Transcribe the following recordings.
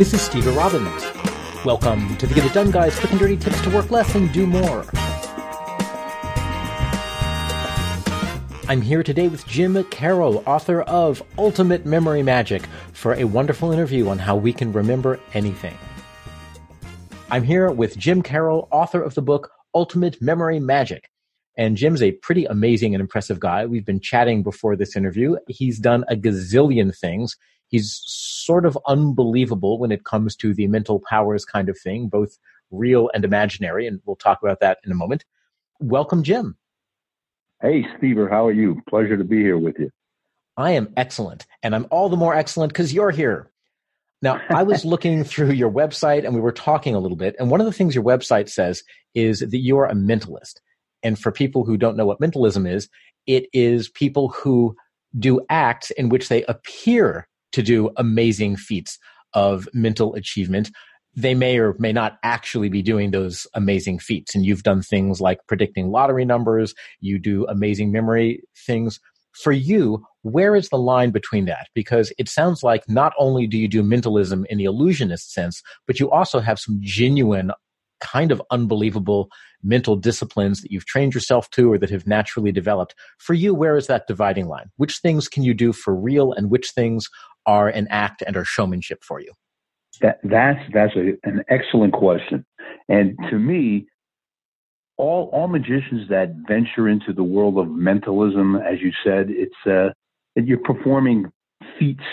This is Steve Robbins. Welcome to the Get It Done Guys quick and dirty tips to work less and do more. I'm here today with Jim Karol, author of Ultimate Memory Magic, for a wonderful interview on how we can remember anything. I'm here with Jim Karol, author of the book Ultimate Memory Magic. And Jim's a pretty amazing and impressive guy. We've been chatting before this interview. He's done a gazillion things he's sort of unbelievable when it comes to the mental powers kind of thing, both real and imaginary. And we'll talk about that in a moment. Welcome, Jim. Hey, Stever, how are you? Pleasure to be here with you. I am excellent. And I'm all the more excellent because you're here. Now, I was looking through your website and we were talking a little bit. And one of the things your website says is that you are a mentalist. And for people who don't know what mentalism is, it is people who do acts in which they appear to do amazing feats of mental achievement. They may or may not actually be doing those amazing feats. And you've done things like predicting lottery numbers, you do amazing memory things. For you, where is the line between that? Because it sounds like not only do you do mentalism in the illusionist sense, but you also have some genuine, kind of unbelievable mental disciplines that you've trained yourself to or that have naturally developed. For you, where is that dividing line? Which things can you do for real and which things are an act and are showmanship for you? That, that's that's a, an excellent question, and to me, all all magicians that venture into the world of mentalism, as you said, it's uh, you're performing feats,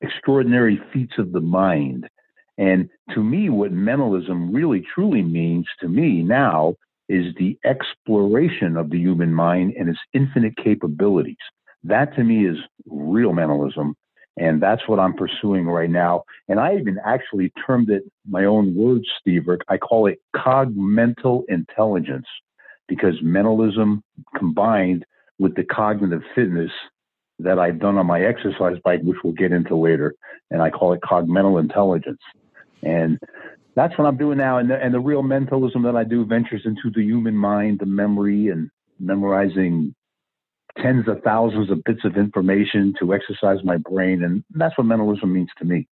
extraordinary feats of the mind. And to me, what mentalism really truly means to me now is the exploration of the human mind and its infinite capabilities. That to me is real mentalism. And that's what I'm pursuing right now. And I even actually termed it my own words, Steve. I call it cogmental intelligence because mentalism combined with the cognitive fitness that I've done on my exercise bike, which we'll get into later. And I call it cogmental intelligence. And that's what I'm doing now. And the, and the real mentalism that I do ventures into the human mind, the memory, and memorizing tens of thousands of bits of information to exercise my brain. And that's what mentalism means to me.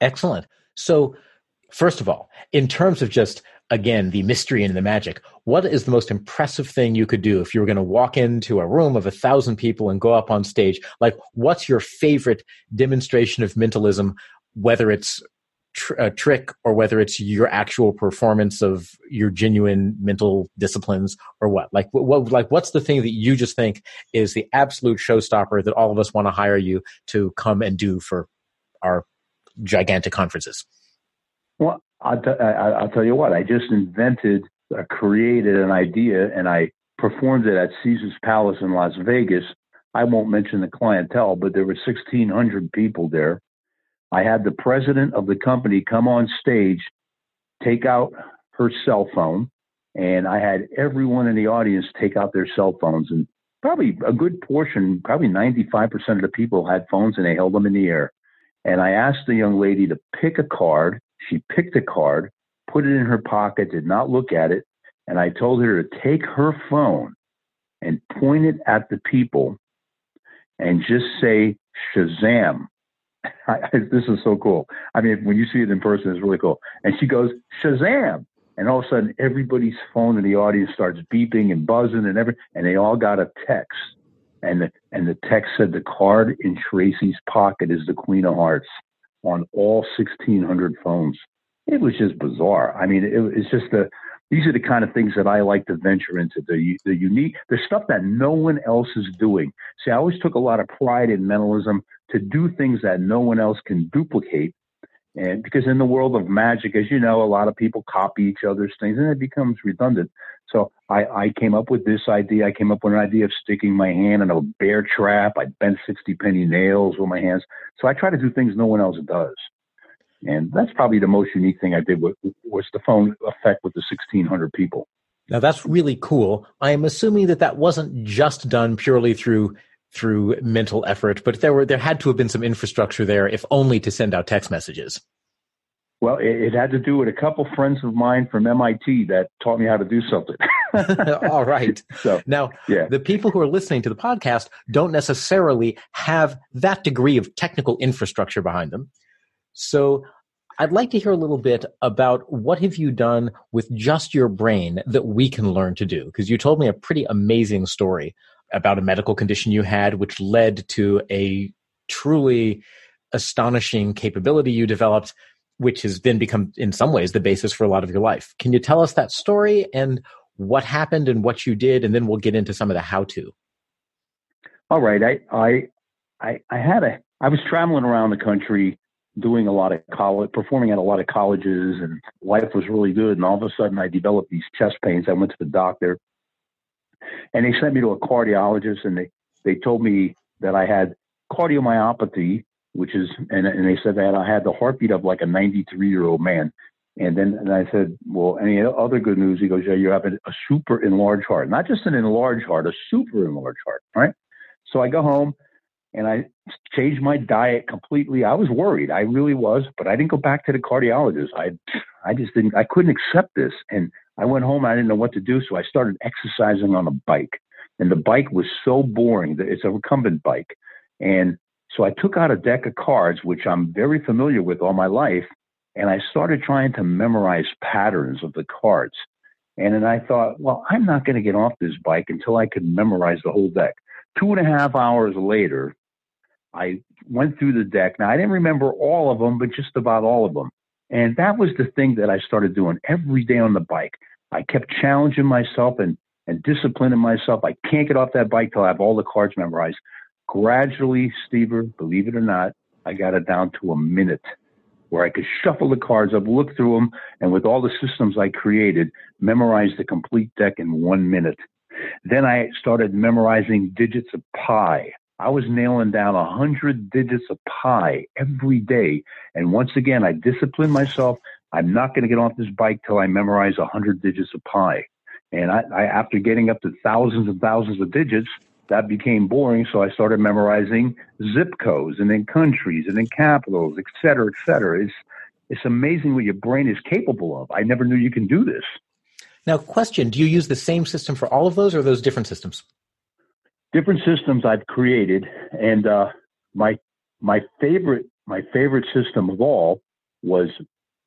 Excellent. So, first of all, in terms of just, again, the mystery and the magic, what is the most impressive thing you could do if you were going to walk into a room of a thousand people and go up on stage? Like, what's your favorite demonstration of mentalism, whether it's tr- a trick or whether it's your actual performance of your genuine mental disciplines or what? Like what like what's the thing that you just think is the absolute showstopper that all of us want to hire you to come and do for our gigantic conferences? Well I'll, t- I'll tell you what i just invented uh, created an idea and i performed it at caesar's palace in las vegas. I won't mention the clientele but there were 1600 people there I had the president of the company come on stage, take out her cell phone, and I had everyone in the audience take out their cell phones. And probably a good portion, probably 95% of the people had phones and they held them in the air. And I asked the young lady to pick a card. She picked a card, put it in her pocket, did not look at it. And I told her to take her phone and point it at the people and just say Shazam I, this is so cool. I mean, when you see it in person, it's really cool. And she goes, Shazam! And all of a sudden, everybody's phone in the audience starts beeping and buzzing and every, and they all got a text and the, and the text said the card in Tracy's pocket is the Queen of Hearts on all 1,600 phones. It was just bizarre. I mean, it, it's just the these are the kind of things that I like to venture into the the unique the stuff that no one else is doing. See, I always took a lot of pride in mentalism to do things that no one else can duplicate. And because in the world of magic, as you know, a lot of people copy each other's things and it becomes redundant. So I, I came up with this idea. I came up with an idea of sticking my hand in a bear trap. I bent 60 penny nails with my hands. So I try to do things no one else does. And that's probably the most unique thing I did with, was the phone effect with the 1600 people. Now that's really cool. I am assuming that that wasn't just done purely through through mental effort, but there were there had to have been some infrastructure there, if only to send out text messages. Well, it, it had to do with a couple friends of mine from MIT that taught me how to do something. All right. So now, yeah. the people who are listening to the podcast don't necessarily have that degree of technical infrastructure behind them. So I'd like to hear a little bit about what have you done with just your brain that we can learn to do? Because you told me a pretty amazing story about a medical condition you had, which led to a truly astonishing capability you developed, which has then become, in some ways, the basis for a lot of your life. Can you tell us that story and what happened and what you did? And then we'll get into some of the how to. All right. I, I, I, I had a, I was traveling around the country doing a lot of college, performing at a lot of colleges, and life was really good. And all of a sudden, I developed these chest pains. I went to the doctor, and they sent me to a cardiologist, and they they told me that I had cardiomyopathy, which is, and, and they said that I had the heartbeat of like a 93 year old man. And then and I said, well, any other good news? He goes, yeah, you have a, a super enlarged heart, not just an enlarged heart, a super enlarged heart, right? So I go home and I changed my diet completely. I was worried, I really was, but I didn't go back to the cardiologist. I, I just didn't. I couldn't accept this, and I went home. I didn't know what to do, so I started exercising on a bike, and the bike was so boring. That it's a recumbent bike, and so I took out a deck of cards, which I'm very familiar with all my life, and I started trying to memorize patterns of the cards. And then I thought, well, I'm not going to get off this bike until I can memorize the whole deck. Two and a half hours later, I went through the deck. Now, I didn't remember all of them, but just about all of them. And that was the thing that I started doing every day on the bike. I kept challenging myself and, and disciplining myself. I can't get off that bike till I have all the cards memorized. Gradually, Stever, believe it or not, I got it down to a minute where I could shuffle the cards up, look through them, and with all the systems I created, memorize the complete deck in one minute. Then I started memorizing digits of pi. I was nailing down a hundred digits of pi every day. And once again, I disciplined myself. I'm not going to get off this bike till I memorize hundred digits of pi. And I, I, after getting up to thousands and thousands of digits, that became boring. So I started memorizing zip codes and then countries and then capitals, et cetera, et cetera. It's, it's amazing what your brain is capable of. I never knew you can do this. Now, question Do you use the same system for all of those or those different systems? different systems I've created, and uh, my my favorite my favorite system of all was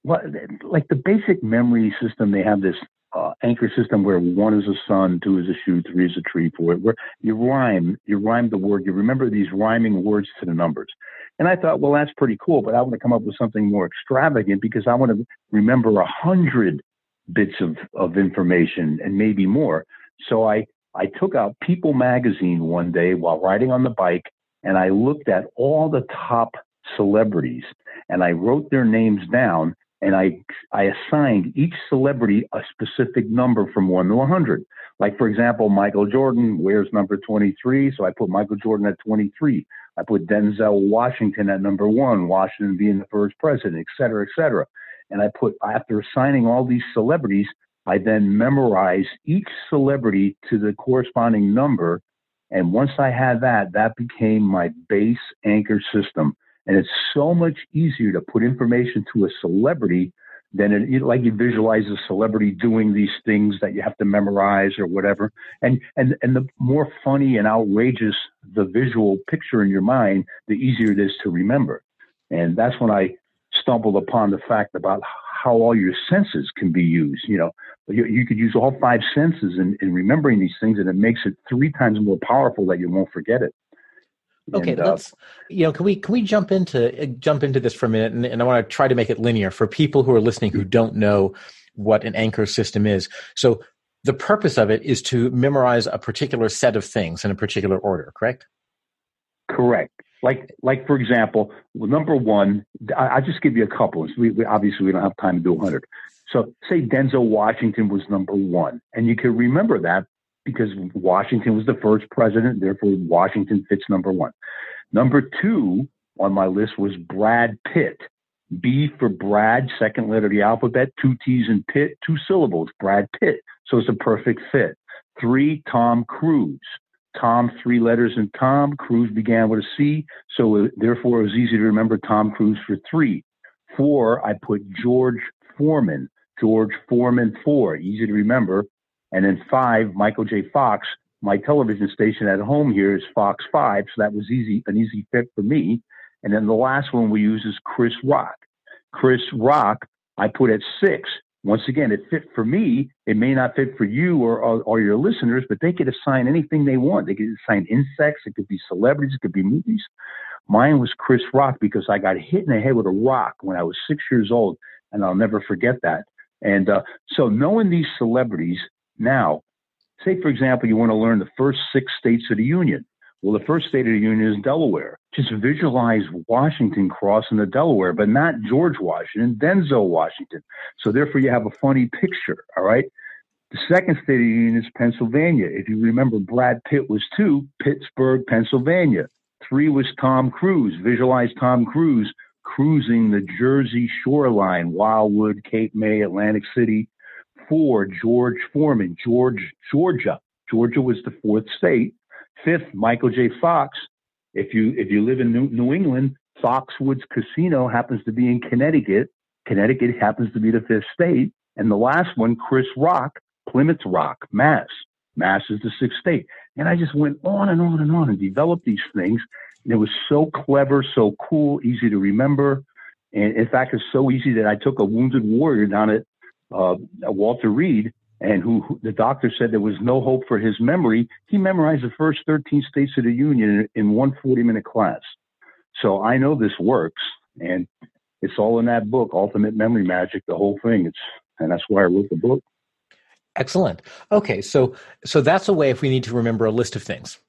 like the basic memory system. They have this uh, anchor system where one is a sun, two is a shoe, three is a tree, four where you rhyme you rhyme the word. You remember these rhyming words to the numbers. And I thought, well, that's pretty cool, but I want to come up with something more extravagant because I want to remember a hundred bits of, of information and maybe more. So I I took out People magazine one day while riding on the bike and I looked at all the top celebrities and I wrote their names down and I I assigned each celebrity a specific number from 1 to 100. Like for example, Michael Jordan wears number 23, so I put Michael Jordan at 23. I put Denzel Washington at number 1, Washington being the first president, et cetera, et cetera. And I put after assigning all these celebrities, I then memorized each celebrity to the corresponding number. And once I had that, that became my base anchor system. And it's so much easier to put information to a celebrity than it, like you visualize a celebrity doing these things that you have to memorize or whatever. And, and, and the more funny and outrageous the visual picture in your mind, the easier it is to remember. And that's when I stumbled upon the fact about how all your senses can be used. You know, you, you could use all five senses in, in remembering these things, and it makes it three times more powerful that you won't forget it. Okay, and, uh, let's you know can we can we jump into uh, jump into this for a minute, and, and I want to try to make it linear for people who are listening who don't know what an anchor system is. So the purpose of it is to memorize a particular set of things in a particular order, correct? Correct. Like, like for example, number one, I, will just give you a couple. We, we, obviously we don't have time to do 100. So, say Denzel Washington was number one, and you can remember that because Washington was the first president, therefore Washington fits number one. Number two on my list was Brad Pitt. B for Brad, second letter of the alphabet, two T's in Pitt, two syllables, Brad Pitt. So it's a perfect fit. Three, Tom Cruise. Tom, three letters in Tom. Cruise began with a C. So therefore it was easy to remember Tom Cruise for three. Four, I put George Foreman. George Foreman, four. Easy to remember. And then five, Michael J. Fox. My television station at home here is Fox 5, so that was easy, an easy fit for me. And then the last one we use is Chris Rock. Chris Rock, I put at six. Once again, it fit for me. It may not fit for you or, or, or your listeners, but they could assign anything they want. They could assign insects. It could be celebrities. It could be movies. Mine was Chris Rock because I got hit in the head with a rock when I was six years old, and I'll never forget that. And uh, so, knowing these celebrities now, say for example, you want to learn the first six states of the union. Well, the first state of the union is Delaware. Just visualize Washington crossing the Delaware, but not George Washington, Denzel Washington. So therefore, you have a funny picture. All right. The second state of the union is Pennsylvania. If you remember, Brad Pitt was two, Pittsburgh, Pennsylvania. Three was Tom Cruise. Visualize Tom Cruise cruising the Jersey shoreline, Wildwood, Cape May, Atlantic City. Four, George Foreman, George, Georgia. Georgia was the fourth state. Fifth, Michael J. Fox. If you if you live in New, New England, Foxwoods Casino happens to be in Connecticut. Connecticut happens to be the fifth state. And the last one, Chris Rock, Plymouth Rock, Mass. Mass is the sixth state. And I just went on and on and on and developed these things. And it was so clever, so cool, easy to remember. And in fact, it's so easy that I took a wounded warrior down at uh, Walter Reed and who, who, the doctor said there was no hope for his memory, he memorized the first 13 states of the union in, in one 40 minute class. So I know this works, and it's all in that book, Ultimate Memory Magic, the whole thing. It's and that's why I wrote the book. Excellent. Okay, so so that's a way if we need to remember a list of things.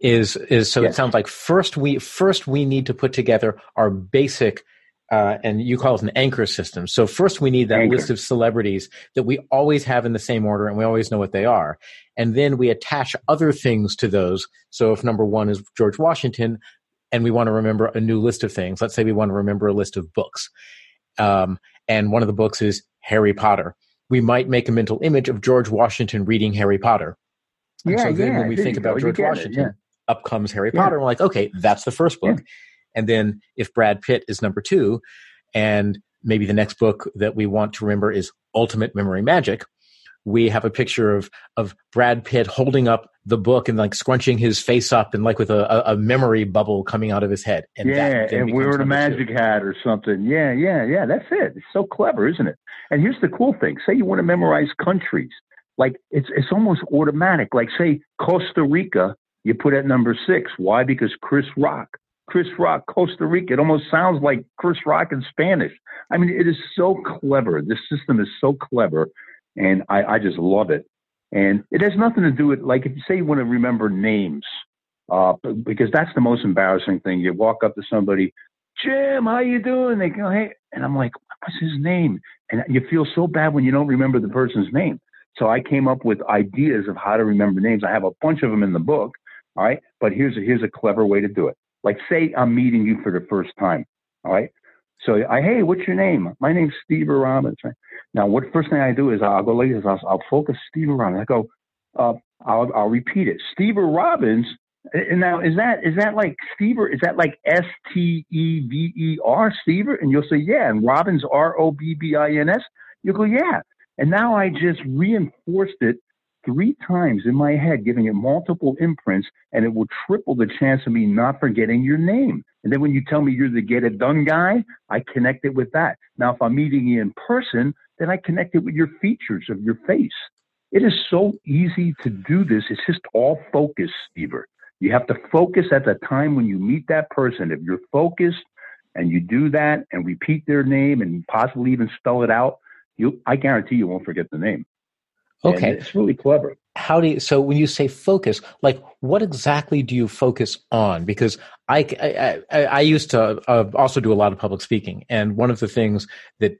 Is is so yes. it sounds like first we first we need to put together our basic uh, and you call it an anchor system. So first we need that anchor. list of celebrities that we always have in the same order and we always know what they are. And then we attach other things to those. So if number one is George Washington and we want to remember a new list of things, let's say we want to remember a list of books. Um, and one of the books is Harry Potter. We might make a mental image of George Washington reading Harry Potter. And yeah, so then yeah, when we think about George Washington, it, yeah. up comes Harry Potter. And we're like, okay, that's the first book. And then if Brad Pitt is number two, and maybe the next book that we want to remember is Ultimate Memory Magic, we have a picture of of Brad Pitt holding up the book and like scrunching his face up and like with a, a memory bubble coming out of his head. And yeah, and in a magic two. hat or something. Yeah, yeah, yeah. That's it. It's so clever, isn't it? And here's the cool thing: say you want to memorize countries, like it's it's almost automatic. Like say Costa Rica, you put at number six. Why? Because Chris Rock Chris Rock, Costa Rica. It almost sounds like Chris Rock in Spanish. I mean, it is so clever. This system is so clever, and I, I just love it. And it has nothing to do with like if you say you want to remember names, uh, because that's the most embarrassing thing. You walk up to somebody, Jim, how you doing? They go, hey, and I'm like, what's his name? And you feel so bad when you don't remember the person's name. So I came up with ideas of how to remember names. I have a bunch of them in the book. All right, but here's a, here's a clever way to do it. Like, say I'm meeting you for the first time. All right. So I, hey, what's your name? My name's Steve Robbins. Now, what first thing I do is I'll go like this. I'll, I'll focus Steve Robbins. I go, uh, I'll, I'll repeat it. Steve Robbins. And now, is that is that like Steve? Is that like S T E V E R Steve? And you'll say, yeah. And Robbins R O B B I N S. You'll go, yeah. And now I just reinforced it three times in my head, giving it multiple imprints, and it will triple the chance of me not forgetting your name. And then when you tell me you're the get it done guy, I connect it with that. Now, if I'm meeting you in person, then I connect it with your features of your face. It is so easy to do this. It's just all focus, Steve. You have to focus at the time when you meet that person. If you're focused and you do that and repeat their name and possibly even spell it out, you I guarantee you won't forget the name. Okay. And it's really clever. How do you, so when you say focus, like what exactly do you focus on? Because I, I, I, I used to uh, also do a lot of public speaking. And one of the things that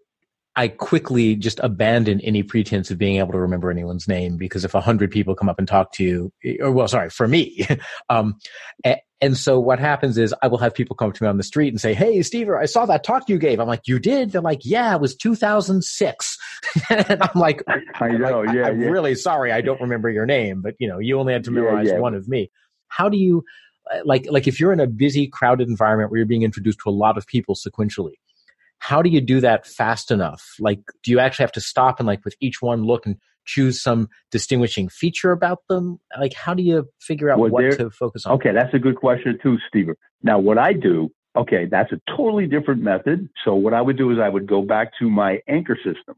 I quickly just abandon any pretense of being able to remember anyone's name because if a hundred people come up and talk to you, or well, sorry, for me, um, and, and, so what happens is I will have people come up to me on the street and say, "Hey, Steve, I saw that talk you gave." I'm like, "You did?" They're like, "Yeah, it was 2006," and I'm like, "I know, like, yeah, I'm yeah. really sorry, I don't remember your name, but you know, you only had to memorize yeah, yeah. one of me." How do you like like if you're in a busy, crowded environment where you're being introduced to a lot of people sequentially? How do you do that fast enough? Like, do you actually have to stop and like with each one look and choose some distinguishing feature about them? Like, how do you figure out well, what to focus on? Okay, that's a good question too, Steve. Now, what I do, okay, that's a totally different method. So what I would do is I would go back to my anchor system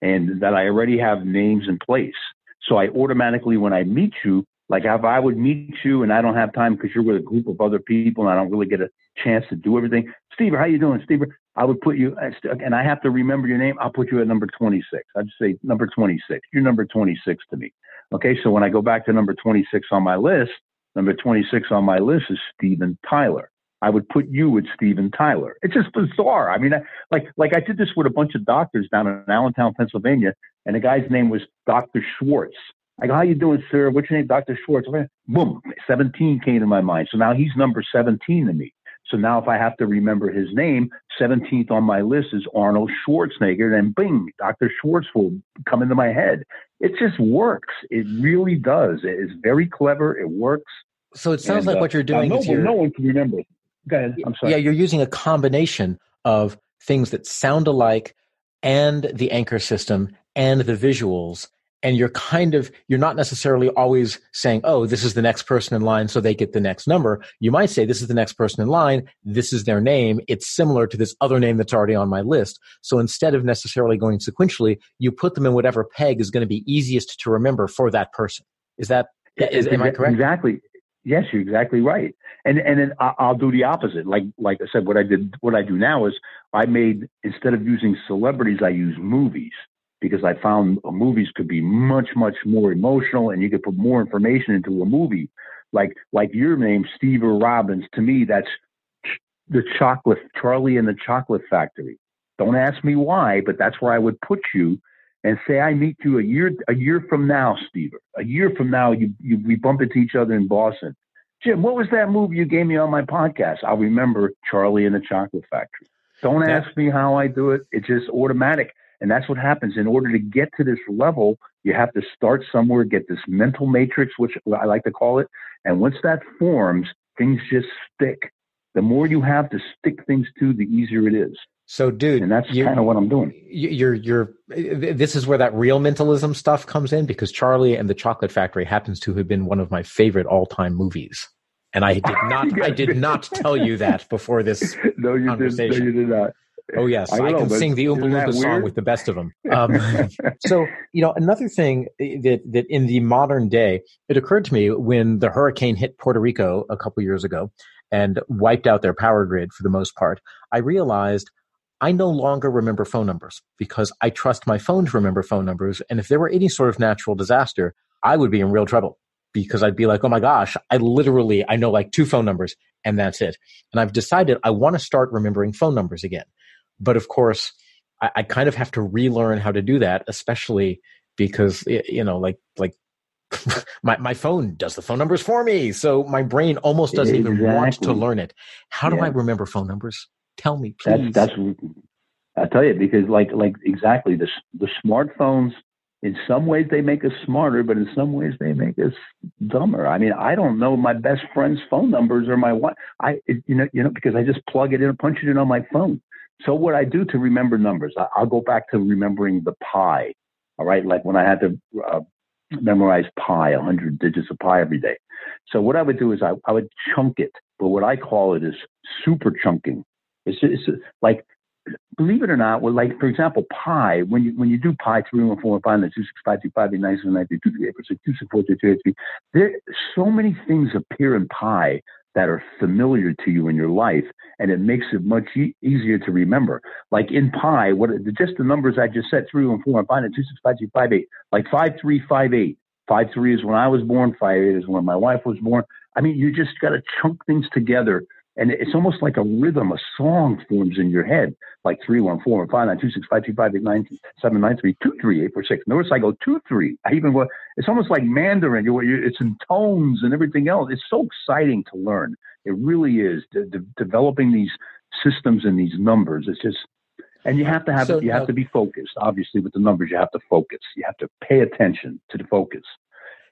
and that I already have names in place. So I automatically, when I meet you, like if I would meet you and I don't have time because you're with a group of other people and I don't really get a chance to do everything. Steve, how you doing, Steve? I would put you, uh, uh, and I have to remember your name. I'll put you at number 26. I'd say number 26. You're number 26 to me. Okay, so when I go back to number 26 on my list, number 26 on my list is Steven Tyler. I would put you with Steven Tyler. It's just bizarre. I mean, I, like like I did this with a bunch of doctors down in Allentown, Pennsylvania, and the guy's name was Dr. Schwartz. I go, how you doing, sir? What's your name? Dr. Schwartz. Boom, 17 came to my mind. So now he's number 17 to me. So now if I have to remember his name, 17th on my list is Arnold Schwarzenegger, and bing, Dr. Schwartz will come into my head. It just works. It really does. It's very clever. It works. So it sounds and, like uh, what you're doing no, is you're, no one can remember. Go ahead. I'm sorry. Yeah, you're using a combination of things that sound alike and the anchor system and the visuals and you're kind of you're not necessarily always saying oh this is the next person in line so they get the next number. You might say this is the next person in line. This is their name. It's similar to this other name that's already on my list. So instead of necessarily going sequentially you put them in whatever peg is going to be easiest to remember for that person. Is that is, am i correct? exactly. Yes you're exactly right. And and then i'll do the opposite. Like like i said what i did what i do now is i made instead of using celebrities i use movies because I found movies could be much, much more emotional and you could put more information into a movie. Like, like your name, Steve Robbins, to me, that's the chocolate, Charlie and the Chocolate Factory. Don't ask me why, but that's where I would put you and say, I meet you a year, a year from now, Steve. A year from now, you, you, we bump into each other in Boston. Jim, what was that movie you gave me on my podcast? I'll remember Charlie and the Chocolate Factory. Don't ask me how I do it. It's just automatic. And that's what happens. In order to get to this level, you have to start somewhere, get this mental matrix, which I like to call it. And once that forms, things just stick. The more you have to stick things to, the easier it is. So, dude, and that's kind of what I'm doing. You're, you're, this is where that real mentalism stuff comes in because Charlie and the Chocolate Factory happens to have been one of my favorite all time movies. And I did not, I did not tell you that before this no, you conversation. Did, no, you did not. Oh yes, I, I know, can sing the Oompa Loompa song with the best of them. Um, so you know, another thing that that in the modern day, it occurred to me when the hurricane hit Puerto Rico a couple years ago and wiped out their power grid for the most part. I realized I no longer remember phone numbers because I trust my phone to remember phone numbers, and if there were any sort of natural disaster, I would be in real trouble because I'd be like, oh my gosh, I literally I know like two phone numbers and that's it. And I've decided I want to start remembering phone numbers again. But of course, I, I kind of have to relearn how to do that, especially because you know, like like my my phone does the phone numbers for me, so my brain almost doesn't exactly. even want to learn it. How do yeah. I remember phone numbers? Tell me, please. That's, that's I tell you because like like exactly the the smartphones. In some ways, they make us smarter, but in some ways, they make us dumber. I mean, I don't know my best friend's phone numbers or my what I you know you know because I just plug it in, and punch it in on my phone. So what I do to remember numbers, I, will go back to remembering the pi. All right, like when I had to uh, memorize pi, 100 digits of pi every day. So what I would do is I, I would chunk it, but what I call it is super chunking. It's, it's like, believe it or not, well, like for example, pi. When you when you do pi three one four five nine two six five two five eight nine seven nine three two three eight four six two six four two two eight three. There, so many things appear in pi that are familiar to you in your life, and it makes it much e- easier to remember. Like in pi, what just the numbers I just said three one four and five nine two six five two five eight, like five three five eight. Five three is when I was born. Five eight is when my wife was born. I mean, you just got to chunk things together and it's almost like a rhythm, a song forms in your head, like three one four five nine two six five two five eight nine seven nine three two three eight four six. Notice I go two three. I even go. It's almost like Mandarin. You, it's in tones and everything else. It's so exciting to learn. It really is. De- de- developing these systems and these numbers. It's just, and you have to have so, you have to be focused. Obviously, with the numbers, you have to focus. You have to pay attention to the focus.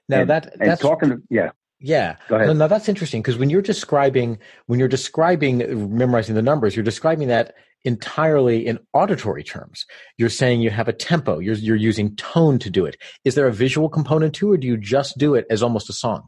Now and, that that's and talking. To, yeah. Yeah. Go ahead. No, no, that's interesting because when you're describing when you're describing memorizing the numbers, you're describing that entirely in auditory terms. You're saying you have a tempo. You're you're using tone to do it. Is there a visual component too, or do you just do it as almost a song?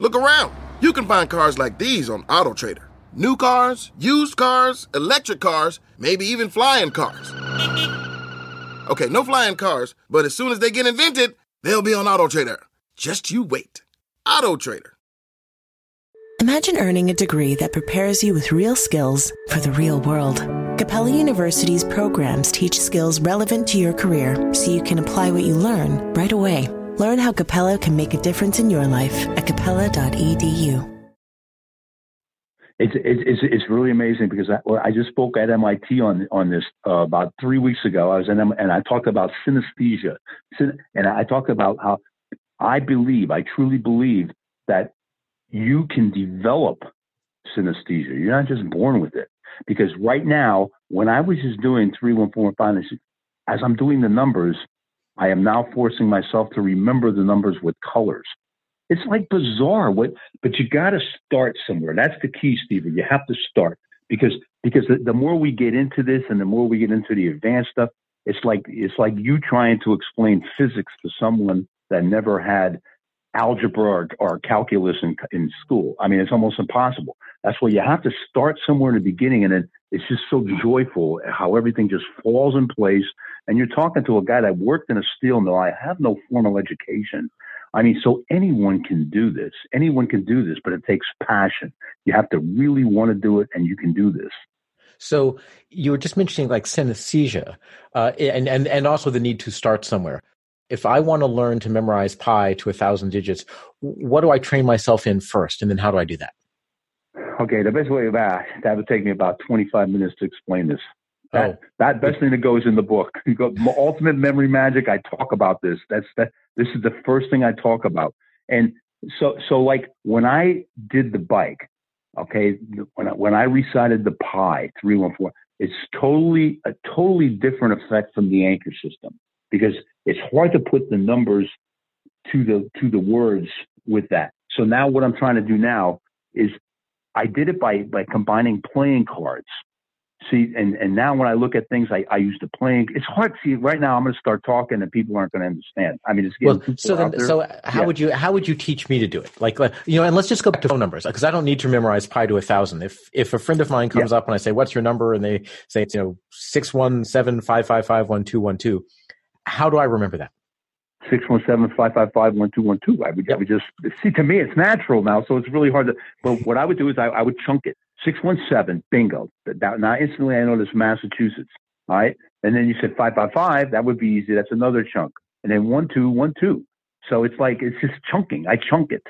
Look around. You can find cars like these on AutoTrader. New cars, used cars, electric cars, maybe even flying cars. Okay, no flying cars, but as soon as they get invented, they'll be on AutoTrader. Just you wait. AutoTrader. Imagine earning a degree that prepares you with real skills for the real world. Capella University's programs teach skills relevant to your career so you can apply what you learn right away. Learn how Capella can make a difference in your life at capella.edu. It's, it's, it's really amazing because I, I just spoke at MIT on, on this uh, about three weeks ago. I was in, and I talked about synesthesia. And I talked about how I believe, I truly believe that you can develop synesthesia. You're not just born with it. Because right now, when I was just doing three, one, four, and five, as I'm doing the numbers, I am now forcing myself to remember the numbers with colors. It's like bizarre. What, but you got to start somewhere. That's the key, Stephen. You have to start because because the, the more we get into this and the more we get into the advanced stuff, it's like it's like you trying to explain physics to someone that never had algebra or, or calculus in, in school. I mean, it's almost impossible. That's why you have to start somewhere in the beginning, and then it's just so joyful how everything just falls in place. And you're talking to a guy that worked in a steel mill. I have no formal education. I mean, so anyone can do this. Anyone can do this, but it takes passion. You have to really want to do it, and you can do this. So you were just mentioning like synesthesia, uh, and and and also the need to start somewhere. If I want to learn to memorize pi to a thousand digits, what do I train myself in first, and then how do I do that? Okay, the best way of that that would take me about twenty five minutes to explain this. That, oh. that best thing that goes in the book. You go, Ultimate Memory Magic. I talk about this. That's that. This is the first thing I talk about. And so, so like when I did the bike, okay, when I, when I recited the pi three one four, it's totally a totally different effect from the anchor system because it's hard to put the numbers to the to the words with that. So now what I'm trying to do now is I did it by by combining playing cards see, and, and now when I look at things, I, I use the playing. It's hard. See, right now I'm going to start talking, and people aren't going to understand. I mean, it's getting well. So then, so how yeah. would you how would you teach me to do it? Like, you know, and let's just go back to phone numbers because I don't need to memorize pi to a thousand. If if a friend of mine comes yeah. up and I say, "What's your number?" and they say it's you know six one seven five five five one two one two, how do I remember that? Six one seven five five five one two one two. I would, yep. I would just see. To me, it's natural now, so it's really hard to. But what I would do is I, I would chunk it. 617, bingo. Now instantly I know this Massachusetts. All right. And then you said 555, that would be easy. That's another chunk. And then 1212. So it's like, it's just chunking. I chunk it.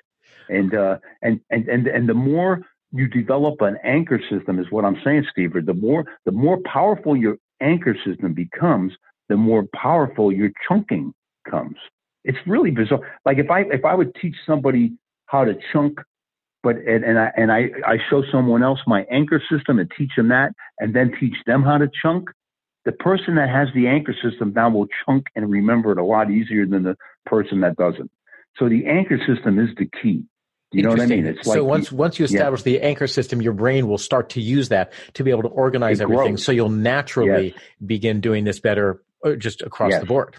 And, uh, and, and, and, and the more you develop an anchor system is what I'm saying, Steve, the more, the more powerful your anchor system becomes, the more powerful your chunking comes. It's really bizarre. Like if I if I would teach somebody how to chunk, but and, and I and I I show someone else my anchor system and teach them that, and then teach them how to chunk. The person that has the anchor system now will chunk and remember it a lot easier than the person that doesn't. So the anchor system is the key. You know what I mean? It's so like once once you establish yeah. the anchor system, your brain will start to use that to be able to organize it everything. Grows. So you'll naturally yes. begin doing this better, just across yes. the board.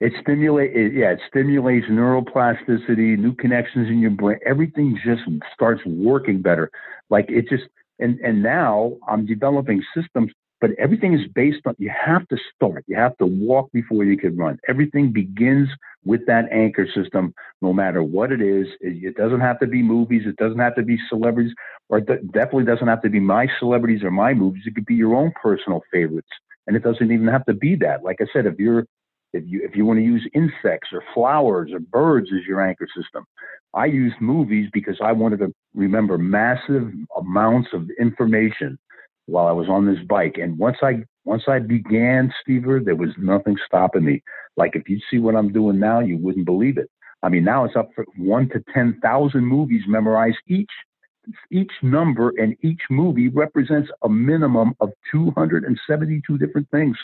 It stimulates, yeah, it stimulates neuroplasticity, new connections in your brain. Everything just starts working better. Like it just, and and now I'm developing systems but everything is based on you have to start you have to walk before you can run everything begins with that anchor system no matter what it is it doesn't have to be movies it doesn't have to be celebrities or it definitely doesn't have to be my celebrities or my movies it could be your own personal favorites and it doesn't even have to be that like i said if you're if you if you want to use insects or flowers or birds as your anchor system i used movies because i wanted to remember massive amounts of information while I was on this bike. And once I once I began, Stever, there was nothing stopping me. Like if you see what I'm doing now, you wouldn't believe it. I mean, now it's up for one to ten thousand movies memorized each. Each number and each movie represents a minimum of 272 different things.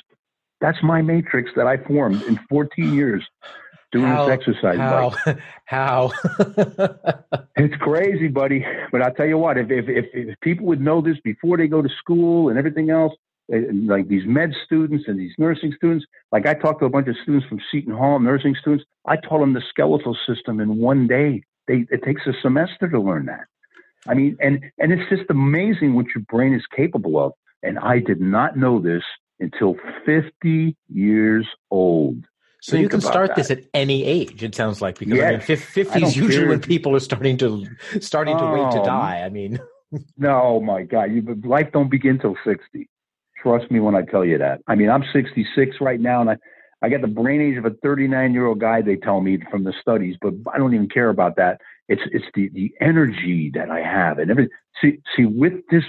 That's my matrix that I formed in 14 years doing how, this exercise. How? Bike. How? it's crazy, buddy. But I'll tell you what, if, if, if, if, people would know this before they go to school and everything else, eh, like these med students and these nursing students, like I talked to a bunch of students from Seton Hall, nursing students, I taught them the skeletal system in one day. They, it takes a semester to learn that. I mean, and, and it's just amazing what your brain is capable of. And I did not know this until 50 years old. So you can start that. this at any age. It sounds like because yes. I mean, fifty is usually when people are starting to starting to wait to oh. die. I mean, no, my God, you, life don't begin till sixty. Trust me when I tell you that. I mean, I'm sixty six right now, and I I got the brain age of a thirty nine year old guy. They tell me from the studies, but I don't even care about that. It's it's the the energy that I have and everything. See see with this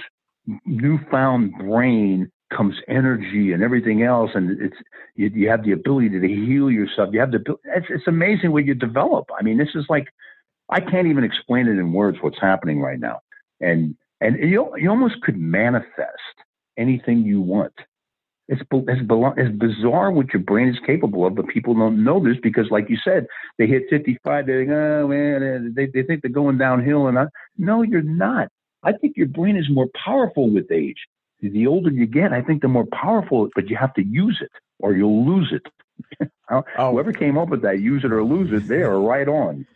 newfound brain comes energy and everything else, and it's you, you have the ability to heal yourself. You have the it's, it's amazing what you develop. I mean, this is like I can't even explain it in words what's happening right now, and and you you almost could manifest anything you want. It's, it's, it's bizarre what your brain is capable of, but people don't know this because, like you said, they hit 55, they think, oh man, they, they think they're going downhill. And I, no, you're not. I think your brain is more powerful with age the older you get, I think the more powerful, but you have to use it or you'll lose it. oh. Whoever came up with that, use it or lose it, they are right on.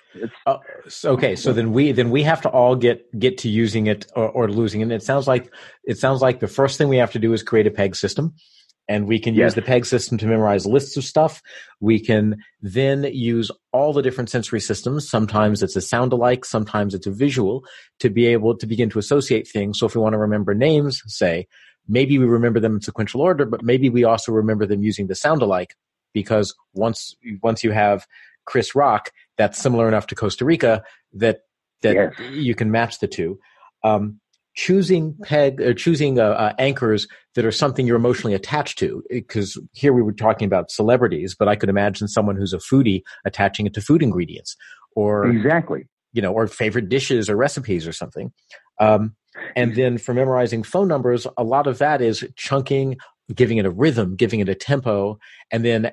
Uh, okay, so then we then we have to all get get to using it or, or losing it. And it sounds like it sounds like the first thing we have to do is create a peg system and we can yes. use the peg system to memorize lists of stuff. We can then use all the different sensory systems. Sometimes it's a sound alike, sometimes it's a visual to be able to begin to associate things. So if we want to remember names, say, maybe we remember them in sequential order, but maybe we also remember them using the sound alike because once once you have Chris Rock, that's similar enough to Costa Rica that that yes. you can match the two. Um, choosing peg or uh, choosing uh, uh, anchors that are something you're emotionally attached to. Because here we were talking about celebrities but i could imagine someone who's a foodie attaching it to food ingredients or exactly. you know or favorite dishes or recipes or something. Um, and then for memorizing phone numbers a lot of that is chunking giving it a rhythm giving it a tempo and then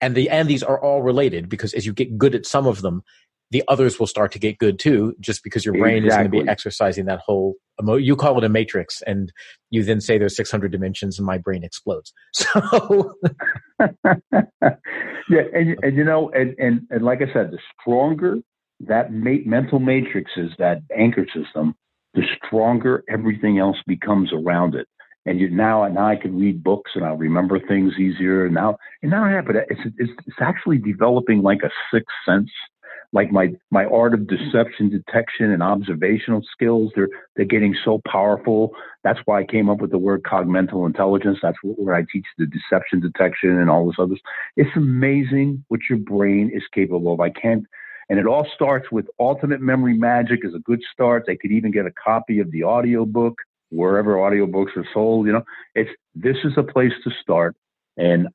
and the and these are all related because as you get good at some of them the others will start to get good too, just because your brain exactly. is going to be exercising that whole. Emo- you call it a matrix, and you then say there's 600 dimensions, and my brain explodes. So, yeah, and and you know, and and and like I said, the stronger that ma- mental matrix is, that anchor system, the stronger everything else becomes around it. And you now, and now I can read books and I'll remember things easier. And now, and now I have, but it's, it's, it's actually developing like a sixth sense like my my art of deception detection and observational skills they're they're getting so powerful. That's why i came up with the word cogmental intelligence. That's where i teach the deception detection and all this other it's amazing what your brain is capable of. I can't and it all starts with ultimate memory magic is a good start. They could even get a copy of the audio book wherever audiobooks are sold you know. It's this is a place to start and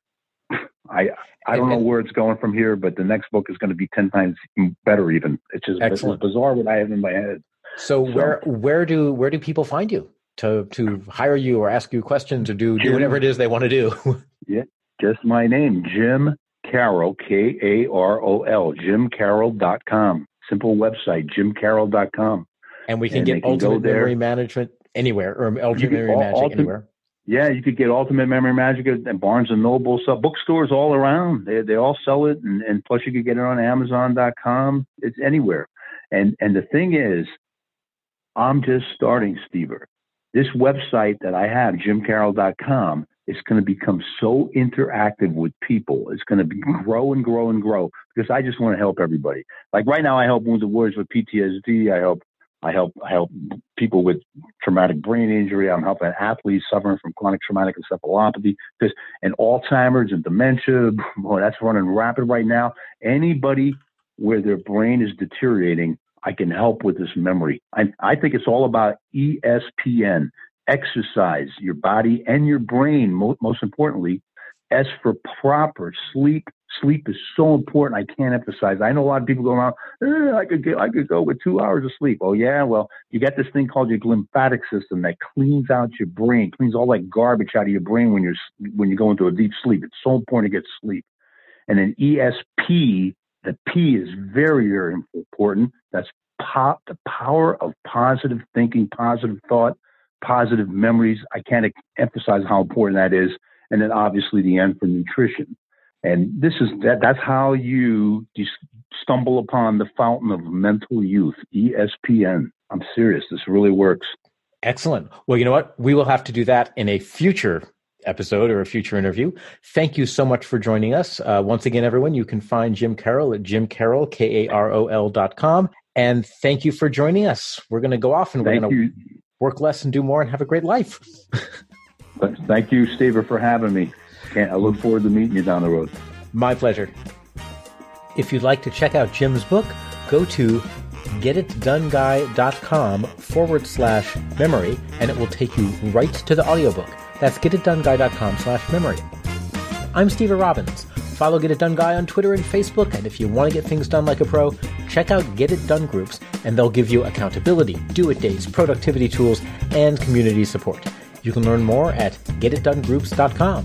I I don't know where it's going from here, but the next book is going to be ten times better. Even it's just Excellent. It's bizarre what I have in my head. So, so where where do where do people find you to to hire you or ask you questions or do, Jim, do whatever it is they want to do? yeah, just my name, Jim Karol, K A R O L, jimkarol.com. Simple website, jimkarol.com. And we can and get ultimate memory management anywhere or ultimate memory magic ultimate, anywhere. Yeah, you could get Ultimate Memory Magic at Barnes and Noble, so bookstores all around. They they all sell it, and, and plus you could get it on Amazon.com. It's anywhere. And and the thing is, I'm just starting, Stever. This website that I have, jimkarol.com, is going to become so interactive with people. It's going to grow and grow and grow because I just want to help everybody. Like right now, I help wounded warriors with PTSD. I help I help help people with traumatic brain injury. I'm helping athletes suffering from chronic traumatic encephalopathy because and Alzheimer's and dementia. Boy, that's running rapid right now. Anybody where their brain is deteriorating, I can help with this memory. I, I think it's all about ESPN, exercise, your body and your brain, most, most importantly. S for proper sleep. Sleep is so important. I can't emphasize. I know a lot of people go around. Eh, I could get, I could go with two hours of sleep. Oh yeah, well you got this thing called your lymphatic system that cleans out your brain, cleans all that garbage out of your brain when you're when you go into a deep sleep. It's so important to get sleep. And then ESP, the P is very very important. That's pop, the power of positive thinking, positive thought, positive memories. I can't emphasize how important that is. And then obviously the N for nutrition. And this is that that's how you stumble upon the fountain of mental youth, ESPN. I'm serious. This really works. Excellent. Well, you know what? We will have to do that in a future episode or a future interview. Thank you so much for joining us. Uh, once again, everyone, you can find Jim Karol at jimkarol, K A R O L dot com. And thank you for joining us. We're going to go off and we're going to work less and do more and have a great life. thank you, Steve, for having me. I look forward to meeting you down the road. My pleasure. If you'd like to check out Jim's book, go to getitdoneguy.com forward slash memory and it will take you right to the audiobook. That's getitdoneguy.com slash memory. I'm Steve Robbins. Follow Get It Done Guy on Twitter and Facebook, and if you want to get things done like a pro, check out Get It Done groups, and they'll give you accountability, do it days, productivity tools, and community support. You can learn more at getitdonegroups.com.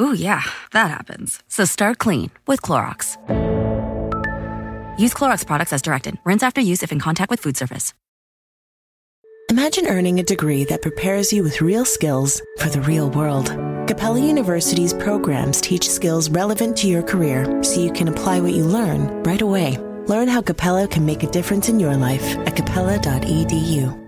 Ooh, yeah, that happens. So start clean with Clorox. Use Clorox products as directed. Rinse after use if in contact with food surface. Imagine earning a degree that prepares you with real skills for the real world. Capella University's programs teach skills relevant to your career so you can apply what you learn right away. Learn how Capella can make a difference in your life at capella.edu.